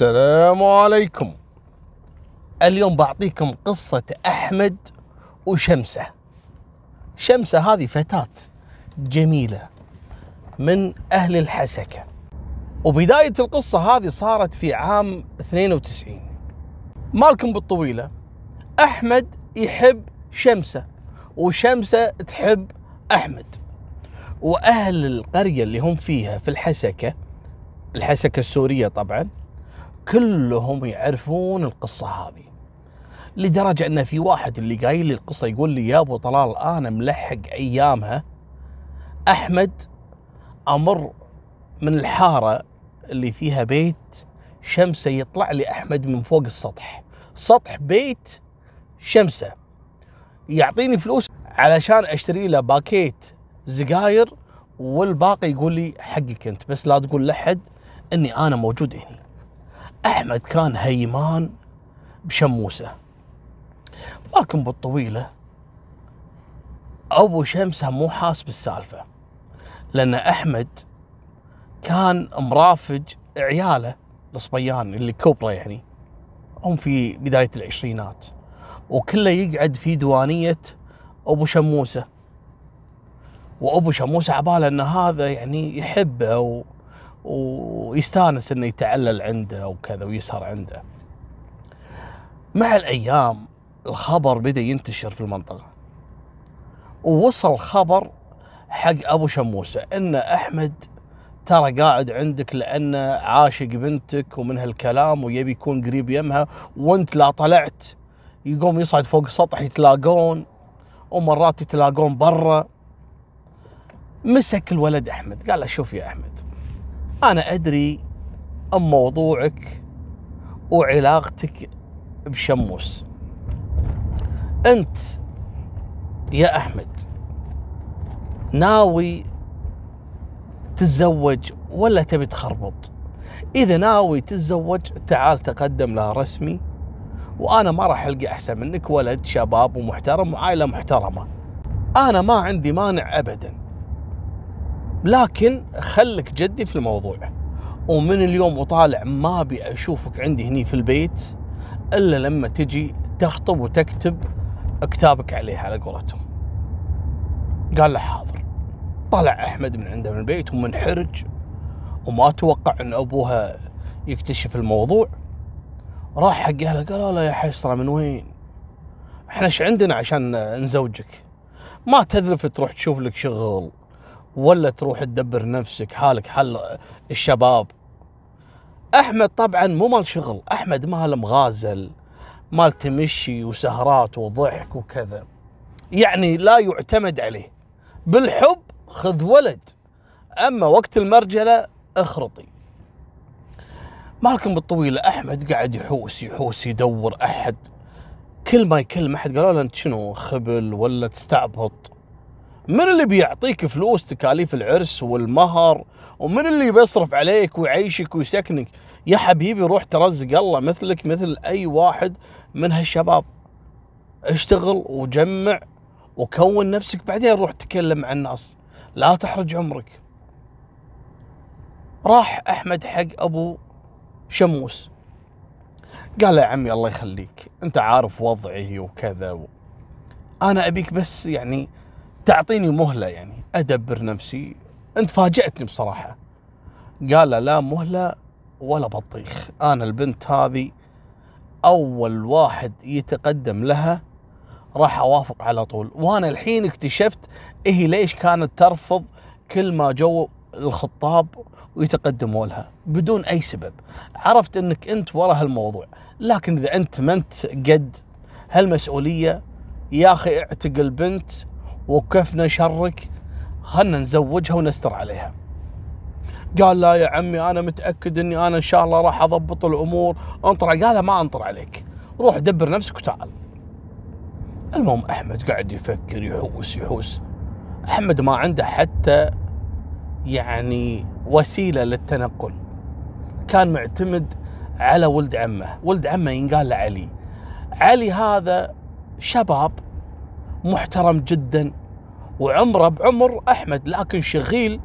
السلام عليكم. اليوم بعطيكم قصة أحمد وشمسة. شمسة هذه فتاة جميلة من أهل الحسكة. وبداية القصة هذه صارت في عام 92 مالكم بالطويلة. أحمد يحب شمسة وشمسة تحب أحمد. وأهل القرية اللي هم فيها في الحسكة الحسكة السورية طبعا كلهم يعرفون القصة هذه. لدرجة أن في واحد اللي قايل لي القصة يقول لي يا أبو طلال أنا ملحق أيامها. أحمد أمر من الحارة اللي فيها بيت شمسة يطلع لي أحمد من فوق السطح. سطح بيت شمسة. يعطيني فلوس علشان أشتري له باكيت زقاير والباقي يقول لي حقك أنت بس لا تقول لحد أني أنا موجود هنا. أحمد كان هيمان بشموسة لكن بالطويلة أبو شمسة مو حاس بالسالفة لأن أحمد كان مرافج عياله الصبيان اللي كبره يعني هم في بداية العشرينات وكله يقعد في ديوانيه أبو شموسة وأبو شموسة عبالة إن هذا يعني يحبه. ويستانس إنه يتعلل عنده وكذا ويسهر عنده. مع الأيام الخبر بدأ ينتشر في المنطقة. ووصل خبر حق أبو شموسة إن أحمد ترى قاعد عندك لأنه عاشق بنتك ومن هالكلام ويبي يكون قريب يمها وأنت لا طلعت يقوم يصعد فوق السطح يتلاقون ومرات يتلاقون برا مسك الولد أحمد قال له شوف يا أحمد أنا أدري أم موضوعك وعلاقتك بشموس. أنت يا أحمد ناوي تتزوج ولا تبي تخربط؟ إذا ناوي تتزوج تعال تقدم لها رسمي وأنا ما راح القى أحسن منك ولد شباب ومحترم وعائلة محترمة. أنا ما عندي مانع ابدا. لكن خلك جدي في الموضوع. ومن اليوم وطالع ما أبي أشوفك عندي هني في البيت إلا لما تجي تخطب وتكتب كتابك عليه على قولتهم. قال له حاضر. طلع أحمد من عنده من البيت ومنحرج وما توقع إن أبوها يكتشف الموضوع. راح حق أهله قالوا له يا حسرة من وين؟ إحنا إيش عندنا عشان نزوجك؟ ما تذلف تروح تشوف لك شغل. ولا تروح تدبر نفسك حالك حل الشباب. أحمد طبعا مو مال شغل أحمد مال مغازل مال تمشي وسهرات وضحك وكذا. يعني لا يعتمد عليه. بالحب خذ ولد أما وقت المرجلة اخرطي. مالكم بالطويلة أحمد قاعد يحوس يحوس يدور أحد. كل ما يكلم أحد قالوا له أنت شنو خبل ولا تستعبط؟ من اللي بيعطيك فلوس تكاليف العرس والمهر؟ ومن اللي بيصرف عليك ويعيشك ويسكنك؟ يا حبيبي روح ترزق الله مثلك مثل أي واحد من هالشباب. اشتغل وجمع وكون نفسك. بعدين روح تكلم مع الناس. لا تحرج عمرك. راح أحمد حق أبو شموس. قال يا عمي الله يخليك. أنت عارف وضعي وكذا و... أنا أبيك بس يعني تعطيني مهلة يعني أدبر نفسي. أنت فاجاتني بصراحة. قال لا مهلة ولا بطيخ. أنا البنت هذه أول واحد يتقدم لها راح أوافق على طول. وأنا الحين اكتشفت هي ليش كانت ترفض كل ما جو الخطاب ويتقدموا لها بدون أي سبب. عرفت إنك أنت ورا هالموضوع. لكن إذا أنت ما أنت قد هالمسؤولية يا أخي اعتق البنت وكفنا شرك خلنا نزوجها ونستر عليها. قال لا يا عمي أنا متأكد إني أنا إن شاء الله راح أضبط الأمور. أنطر قال ما أنطر عليك. روح دبر نفسك وتعال. المهم أحمد قاعد يفكر يحوس يحوس. أحمد ما عنده حتى يعني وسيلة للتنقل. كان معتمد على ولد عمه. ولد عمه ينقال له علي. علي هذا شباب محترم جدا. وعمره بعمر أحمد لكن شغيل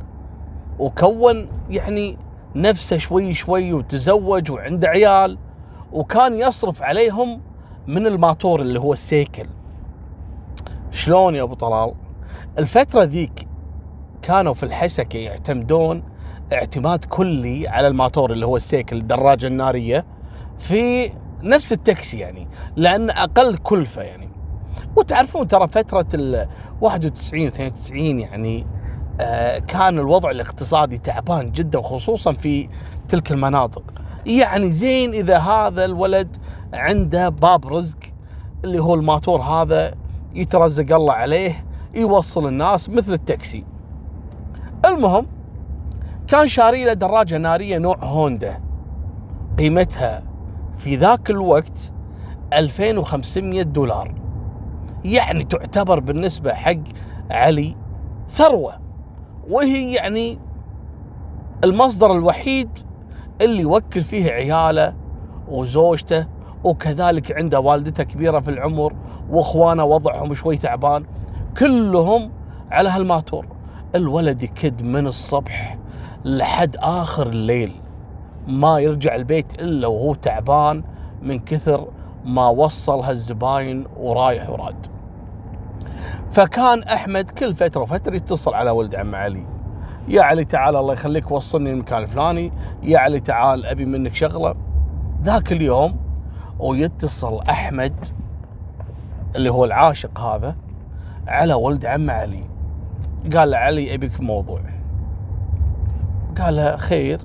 وكون يعني نفسه شوي شوي وتزوج وعنده عيال وكان يصرف عليهم من الماتور اللي هو السيكل. شلون يا أبو طلال؟ الفترة ذيك كانوا في الحسكة يعتمدون اعتماد كلي على الماتور اللي هو السيكل الدراجة النارية في نفس التاكسي يعني لأن أقل كلفة يعني. وتعرفون ترى فترة ال 91 92 يعني آه كان الوضع الاقتصادي تعبان جدا وخصوصا في تلك المناطق. يعني زين إذا هذا الولد عنده باب رزق اللي هو الماتور هذا يترزق الله عليه يوصل الناس مثل التاكسي. المهم كان شاري له دراجة نارية نوع هوندا. قيمتها في ذاك الوقت 2500 دولار. يعني تعتبر بالنسبة حق علي ثروة وهي يعني المصدر الوحيد اللي يوكل فيه عياله وزوجته وكذلك عنده والدته كبيرة في العمر وإخوانه وضعهم شوي تعبان كلهم على هالماتور. الولد يكد من الصبح لحد آخر الليل ما يرجع البيت إلا وهو تعبان من كثر ما وصل هالزباين ورايح وراد. فكان أحمد كل فترة وفترة يتصل على ولد عم علي. يا علي تعال الله يخليك وصلني المكان الفلاني. يا علي تعال أبي منك شغلة. ذاك اليوم ويتصل أحمد اللي هو العاشق هذا على ولد عم علي. قال له علي أبيك موضوع قال له خير.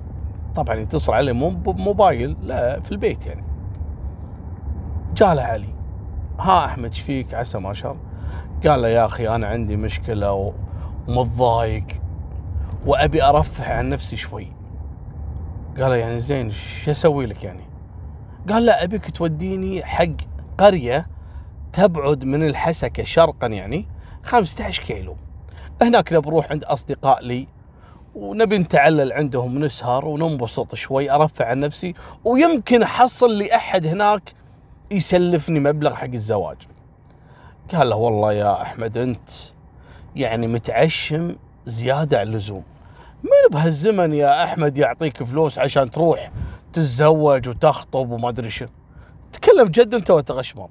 طبعا يتصل عليه مو بموبايل لا في البيت يعني. جاء له علي. ها أحمد إيش فيك؟ عسى ما شاء قال له يا أخي أنا عندي مشكلة ومتضايق وأبي أرفه عن نفسي شوي. قال له يعني زين شو أسوي لك يعني؟ قال لا أبيك توديني حق قرية تبعد من الحسكة شرقا يعني 15 كيلو. هناك بروح عند أصدقاء لي ونبي نتعلل عندهم نسهر وننبسط شوي ارفع عن نفسي ويمكن أحصل لي احد هناك يسلفني مبلغ حق الزواج. قال له والله يا أحمد أنت يعني متعشم زيادة عن اللزوم. من بهالزمن يا أحمد يعطيك فلوس عشان تروح تتزوج وتخطب وما أدري شو تكلم جد أنت وتغشمر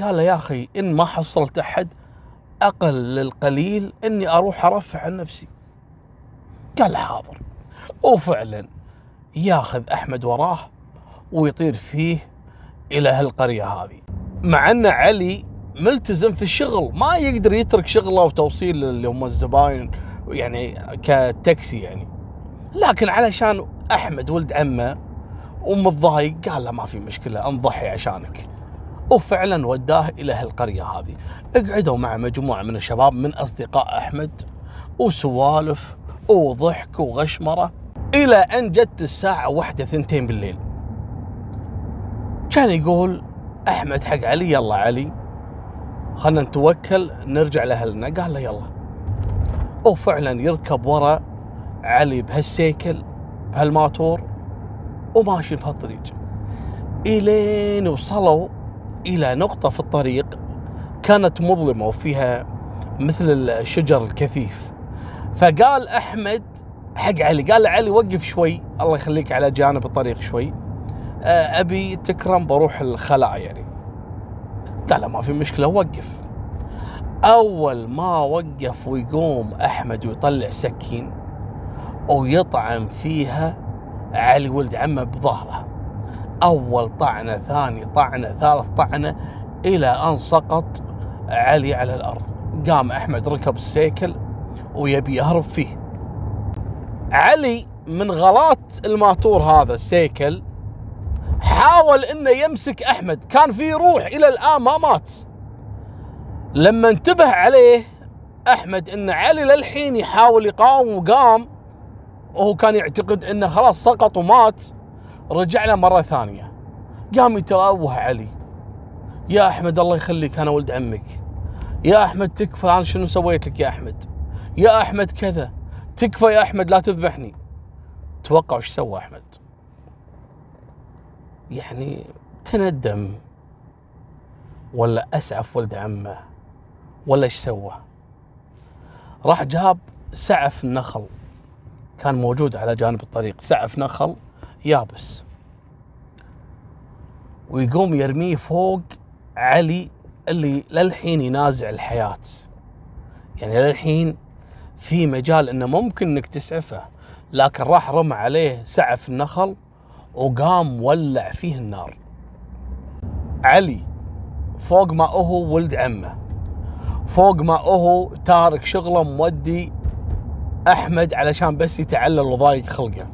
قال له يا أخي إن ما حصلت أحد أقل القليل إني أروح ارفع عن نفسي. قال حاضر. وفعلا ياخذ أحمد وراه ويطير فيه إلى هالقرية هذه. مع أن علي ملتزم في الشغل ما يقدر يترك شغله وتوصيل اللي هم الزباين يعني كتاكسي يعني. لكن علشان أحمد ولد عمه ومتضايق قال له ما في مشكلة أنضحي عشانك. وفعلا وداه إلى هالقرية هذه. اقعدوا مع مجموعة من الشباب من أصدقاء أحمد وسوالف وضحك وغشمرة إلى أن جت الساعة واحدة ثنتين بالليل. كان يقول أحمد حق علي يلا علي. خلنا نتوكل نرجع لاهلنا قال له يلا. وفعلا يركب ورا علي بهالسيكل بهالماتور وماشي في هالطريق. إلين وصلوا إلى نقطة في الطريق كانت مظلمة وفيها مثل الشجر الكثيف. فقال أحمد حق علي قال علي وقف شوي الله يخليك على جانب الطريق شوي. آه، أبي تكرم بروح الخلاء يعني. قال ما في مشكلة وقف. أول ما وقف ويقوم أحمد ويطلع سكين ويطعن فيها علي ولد عمه بظهره. أول طعنة ثاني طعنة ثالث طعنة إلى أن سقط علي على الأرض. قام أحمد ركب السيكل ويبي يهرب فيه. علي من غلط الماتور هذا السيكل حاول إنه يمسك أحمد. كان في روح إلى الآن ما مات. لما انتبه عليه أحمد إن علي للحين يحاول يقاوم وقام وهو كان يعتقد إنه خلاص سقط ومات رجع له مرة ثانية. قام يتوه علي. يا أحمد الله يخليك أنا ولد عمك. يا أحمد تكفى أنا شنو سويت لك يا أحمد؟ يا أحمد كذا. تكفى يا أحمد لا تذبحني. توقع إيش سوى أحمد؟ يعني تندم. ولا أسعف ولد عمه. ولا إيش سوى. راح جاب سعف النخل. كان موجود على جانب الطريق. سعف نخل يابس. ويقوم يرميه فوق علي اللي للحين ينازع الحياة. يعني للحين في مجال إنه ممكن إنك تسعفه. لكن راح رمى عليه سعف النخل وقام ولع فيه النار. علي فوق ما هو ولد عمه. فوق ما هو تارك شغله مودي أحمد علشان بس يتعلل وضايق خلقه.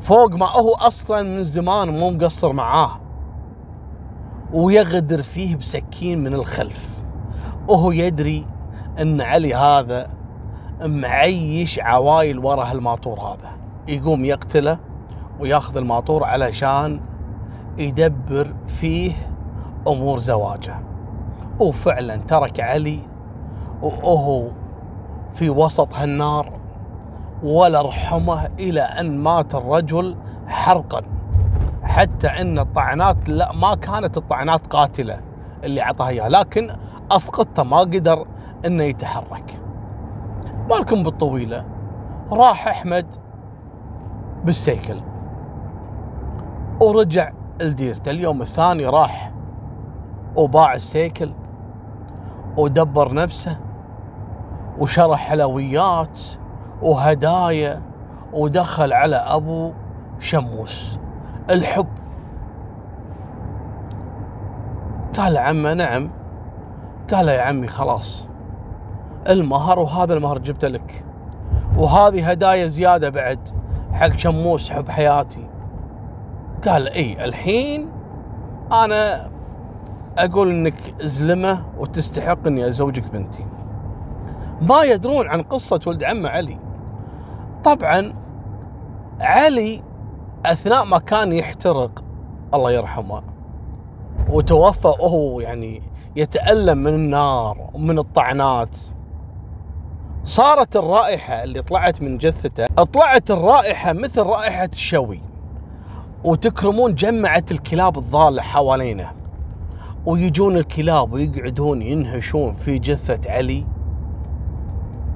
فوق ما هو أصلا من زمان مو مقصر معاه. ويغدر فيه بسكين من الخلف. وهو يدري إن علي هذا معيش عوايل ورا هالماطور هذا. يقوم يقتله وياخذ الماطور علشان يدبر فيه أمور زواجه. وفعلا ترك علي وهو في وسط هالنار ولا رحمه إلى أن مات الرجل حرقا. حتى إن الطعنات لا ما كانت الطعنات قاتلة اللي اعطاها إياها لكن أسقطته ما قدر إنه يتحرك. مالكم بالطويلة راح أحمد بالسيكل. ورجع لديرته اليوم الثاني راح وباع السيكل ودبر نفسه وشرى حلويات وهدايا ودخل على أبو شموس. الحب. قال عمه نعم. قال يا عمي خلاص. المهر وهذا المهر جبته لك. وهذه هدايا زيادة بعد حق شموس حب حياتي. قال إي الحين أنا أقول إنك زلمة وتستحق إني أزوجك بنتي. ما يدرون عن قصة ولد عمه علي. طبعا علي أثناء ما كان يحترق الله يرحمه وتوفى وهو يعني يتألم من النار ومن الطعنات. صارت الرائحة اللي طلعت من جثته طلعت الرائحة مثل رائحة الشوي وتكرمون جمعة الكلاب الضالة حوالينه ويجون الكلاب ويقعدون ينهشون في جثة علي.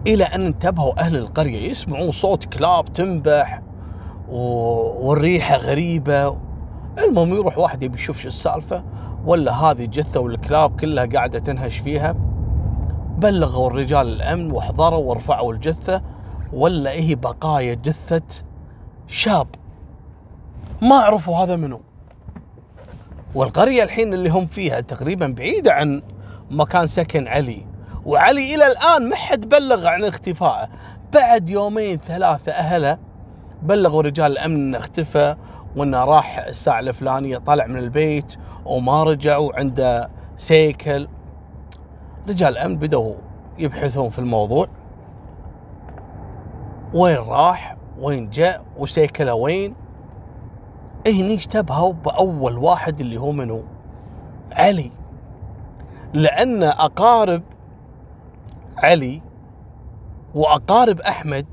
إلى أن انتبهوا أهل القرية يسمعون صوت كلاب تنبح والريحة غريبة. المهم يروح واحد يبي يشوف شو السالفة. ولا هذه جثة والكلاب كلها قاعدة تنهش فيها. بلغوا الرجال الأمن وحضروا ورفعوا الجثة. ولا هي بقايا جثة شاب. ما عرفوا هذا منو. والقرية الحين اللي هم فيها تقريبا بعيدة عن مكان سكن علي. وعلي إلى الآن ما حد بلغ عن اختفائه. بعد يومين ثلاثة أهله بلغوا رجال الأمن إنه اختفى وإنه راح الساعة الفلانية طلع من البيت وما رجع وعنده سيكل. رجال الأمن بدأوا يبحثون في الموضوع. وين راح؟ وين جاء؟ وسيكله وين؟ هني اشتبهوا بأول واحد اللي هو منو؟ علي. لأن أقارب علي وأقارب أحمد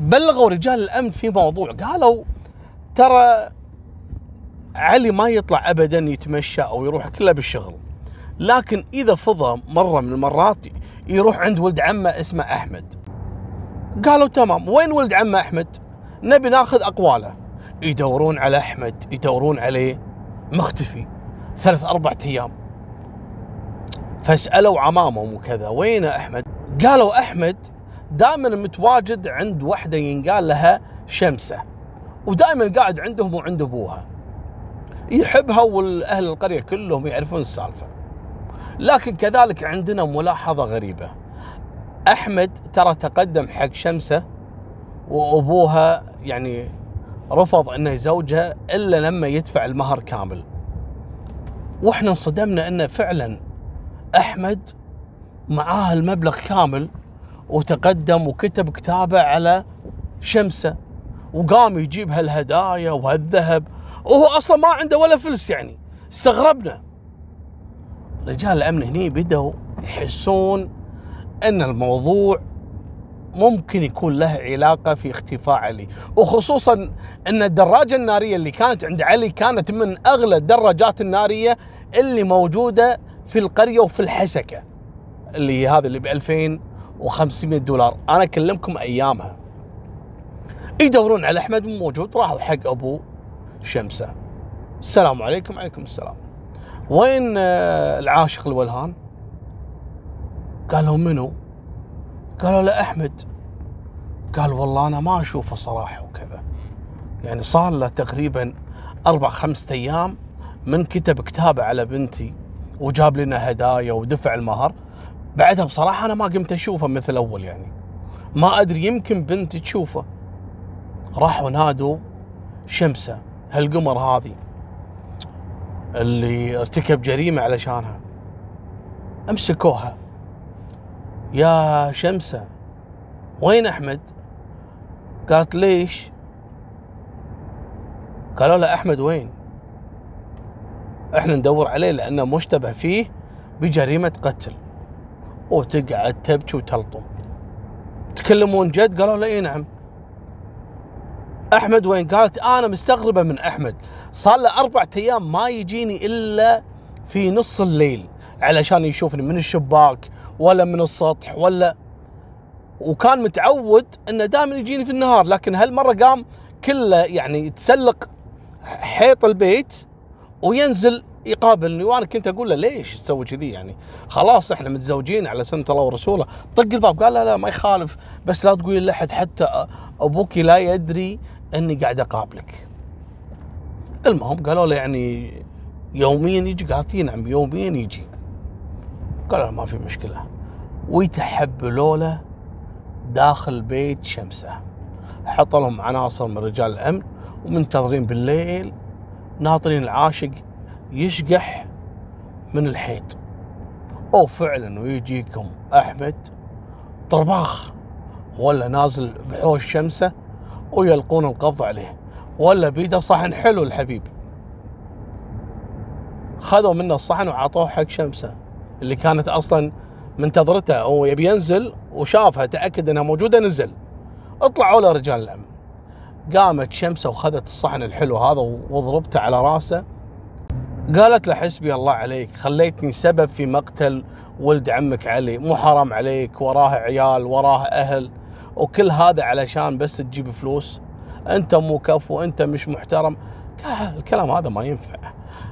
بلغوا رجال الأمن في موضوع. قالوا ترى علي ما يطلع ابدا يتمشى أو يروح كله بالشغل. لكن إذا فضى مرة من المرات يروح عند ولد عمه اسمه أحمد. قالوا تمام وين ولد عمه أحمد؟ نبي ناخذ أقواله. يدورون على أحمد يدورون عليه مختفي. ثلاث أربع أيام. فسألوا عمامهم وكذا وين أحمد؟ قالوا أحمد دائما متواجد عند وحدة ينقال لها شمسة ودائما قاعد عندهم وعند أبوها. يحبها والأهل القرية كلهم يعرفون السالفة. لكن كذلك عندنا ملاحظة غريبة. أحمد ترى تقدم حق شمسة وأبوها يعني رفض انه يزوجها إلا لما يدفع المهر كامل. وإحنا انصدمنا انه فعلا أحمد معاه المبلغ كامل وتقدم وكتب كتابه على شمسة وقام يجيب هالهدايا وهالذهب. وهو أصلا ما عنده ولا فلس يعني. استغربنا. رجال الأمن هني بدأوا يحسون أن الموضوع ممكن يكون له علاقة في اختفاء علي. وخصوصا إن الدراجة النارية اللي كانت عند علي كانت من أغلى الدراجات النارية اللي موجودة في القرية وفي الحسكة اللي هذا اللي ب 2500 دولار. أنا أكلمكم أيامها. يدورون على أحمد مو موجود راحوا حق أبو شمسة. السلام عليكم عليكم السلام. وين آه، العاشق الولهان؟ قالوا منو؟ قالوا له أحمد قال والله أنا ما أشوفه صراحة وكذا. يعني صار له تقريبا أربع خمسة أيام من كتب كتابه على بنتي وجاب لنا هدايا ودفع المهر. بعدها بصراحة أنا ما قمت أشوفه مثل أول يعني. ما أدري يمكن بنتي تشوفه. راحوا نادوا شمسة هالقمر هذه اللي ارتكب جريمة علشانها. أمسكوها. يا شمسة وين أحمد؟ قالت ليش؟ قالوا له أحمد وين؟ إحنا ندور عليه لأنه مشتبه فيه بجريمة قتل وتقعد تبكي وتلطم تكلمون جد قالوا له إي نعم أحمد وين قالت أنا مستغربة من أحمد صار له أربع أيام ما يجيني إلا في نص الليل علشان يشوفني من الشباك ولا من السطح ولا وكان متعود إنه دائما يجيني في النهار لكن هالمرة قام كله يعني يتسلق حيط البيت وينزل يقابلني وأنا كنت أقول له ليش تسوي كذي يعني؟ خلاص إحنا متزوجين على سنة الله ورسوله. طق الباب قال لا لا ما يخالف بس لا تقولي لأحد حتى أبوك لا يدري إني قاعد أقابلك. المهم قالوا له يعني يوميا يجي قالت نعم يوميا يجي. قالوا ما في مشكلة. ويتحبلوا له داخل بيت شمسة. حط لهم عناصر من رجال الأمن ومنتظرين بالليل ناطرين العاشق يشقح من الحيط. وفعلا ويجيكم أحمد طرباخ ولا نازل بحوش شمسة ويلقون القبض عليه. ولا بيده صحن حلو الحبيب. خذوا منه الصحن وعطوه حق شمسة. اللي كانت أصلا منتظرته أو يبي ينزل وشافها تأكد إنها موجودة نزل. اطلعوا له رجال الأمن. قامت شمسة وخذت الصحن الحلو هذا وضربته على رأسه. قالت له حسبي الله عليك خليتني سبب في مقتل ولد عمك علي. مو حرام عليك وراه عيال وراه أهل وكل هذا علشان بس تجيب فلوس. أنت مو كفو أنت مش محترم. الكلام هذا ما ينفع.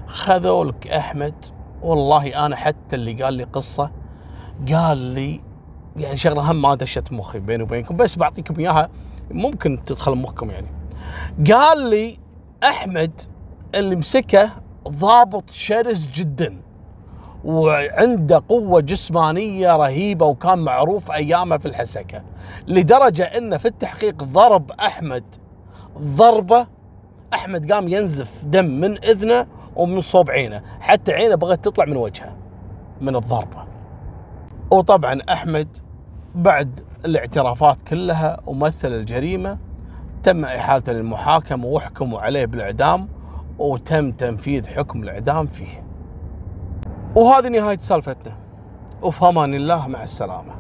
خذوا لك أحمد. والله أنا حتى اللي قال لي قصة قال لي يعني شغلة هم ما دشت مخي بيني وبينكم بس بعطيكم إياها ممكن تدخل مخكم يعني. قال لي أحمد اللي مسكه ضابط شرس جدا وعنده قوة جسمانية رهيبة وكان معروف أيامه في الحسكة لدرجة أنه في التحقيق ضرب أحمد ضربة أحمد قام ينزف دم من إذنه ومن صوب عينه حتى عينه بغت تطلع من وجهه من الضربة. وطبعا أحمد بعد الاعترافات كلها ومثل الجريمة تم إحالته للمحاكمة وحكموا عليه بالإعدام وتم تنفيذ حكم الإعدام فيه. وهذه نهاية سالفتنا. وفي أمان الله مع السلامة.